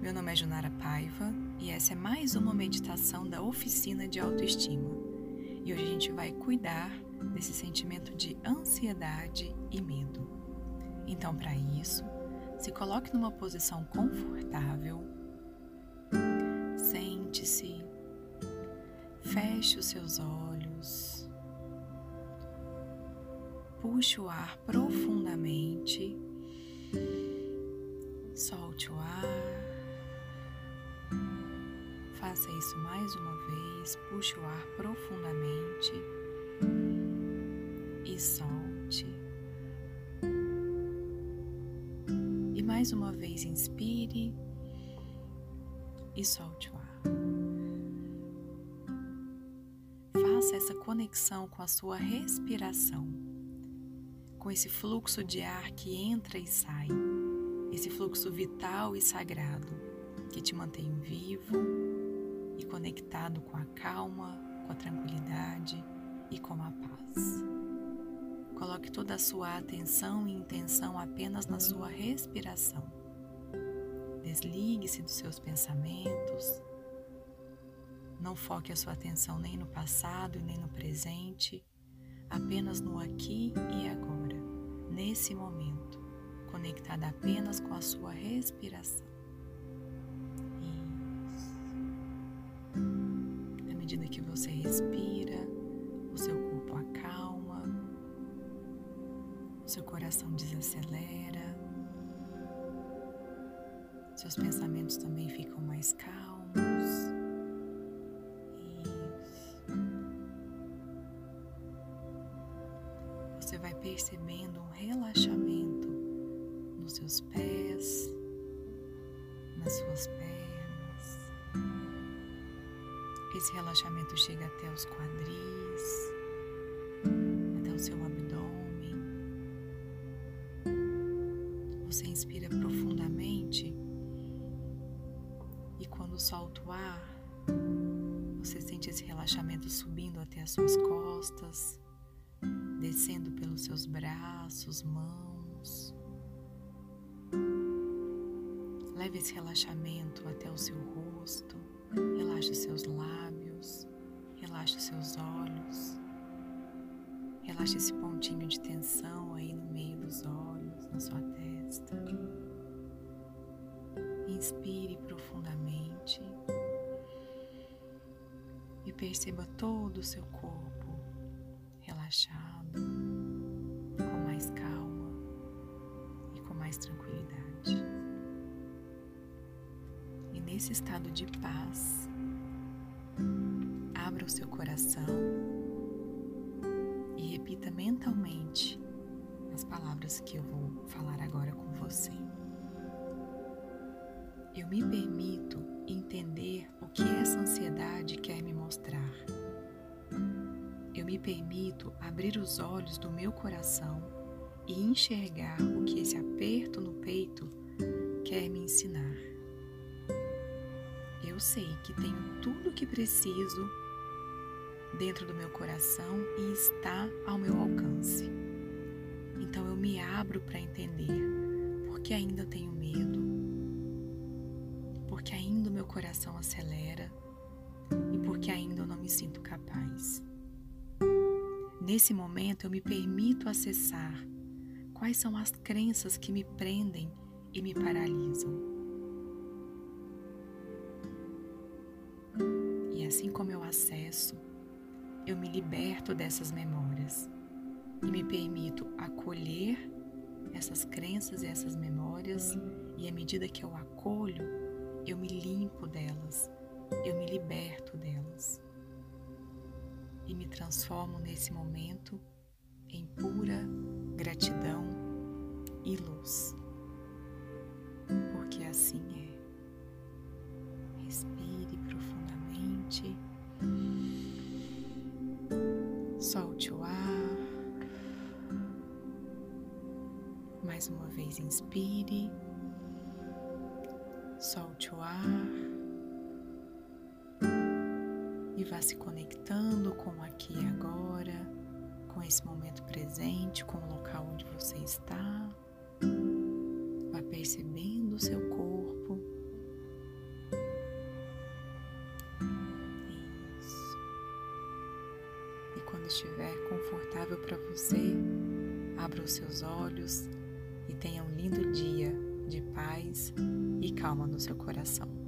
Meu nome é Junara Paiva e essa é mais uma meditação da oficina de autoestima. E hoje a gente vai cuidar desse sentimento de ansiedade e medo. Então, para isso, se coloque numa posição confortável, sente-se, feche os seus olhos, puxe o ar profundamente, solte o ar. Faça isso mais uma vez, puxe o ar profundamente e solte. E mais uma vez, inspire e solte o ar. Faça essa conexão com a sua respiração, com esse fluxo de ar que entra e sai, esse fluxo vital e sagrado que te mantém vivo e conectado com a calma, com a tranquilidade e com a paz. Coloque toda a sua atenção e intenção apenas na sua respiração. Desligue-se dos seus pensamentos. Não foque a sua atenção nem no passado e nem no presente, apenas no aqui e agora, nesse momento, conectada apenas com a sua respiração. Medida que você respira, o seu corpo acalma, o seu coração desacelera, seus pensamentos também ficam mais calmos. Você vai percebendo um relaxamento esse relaxamento chega até os quadris, até o seu abdômen. Você inspira profundamente e quando solta o ar, você sente esse relaxamento subindo até as suas costas, descendo pelos seus braços, mãos. Leve esse relaxamento até o seu rosto, relaxe os seus lábios Relaxe os seus olhos. Relaxe esse pontinho de tensão aí no meio dos olhos, na sua testa. Inspire profundamente e perceba todo o seu corpo relaxado, com mais calma e com mais tranquilidade. E nesse estado de paz, abra o seu coração e repita mentalmente as palavras que eu vou falar agora com você. Eu me permito entender o que essa ansiedade quer me mostrar. Eu me permito abrir os olhos do meu coração e enxergar o que esse aperto no peito quer me ensinar. Eu sei que tenho tudo o que preciso dentro do meu coração e está ao meu alcance. Então eu me abro para entender porque ainda tenho medo, porque ainda o meu coração acelera e porque ainda eu não me sinto capaz. Nesse momento eu me permito acessar quais são as crenças que me prendem e me paralisam. Assim como eu acesso, eu me liberto dessas memórias e me permito acolher essas crenças e essas memórias, e à medida que eu acolho, eu me limpo delas, eu me liberto delas e me transformo nesse momento em pura gratidão e luz. Porque assim é. Profundamente. Solte o ar. Mais uma vez, inspire. Solte o ar. E vá se conectando com aqui e agora, com esse momento presente, com o local onde você está. Vá percebendo o seu corpo, estiver confortável para você, abra os seus olhos e tenha um lindo dia de paz e calma no seu coração.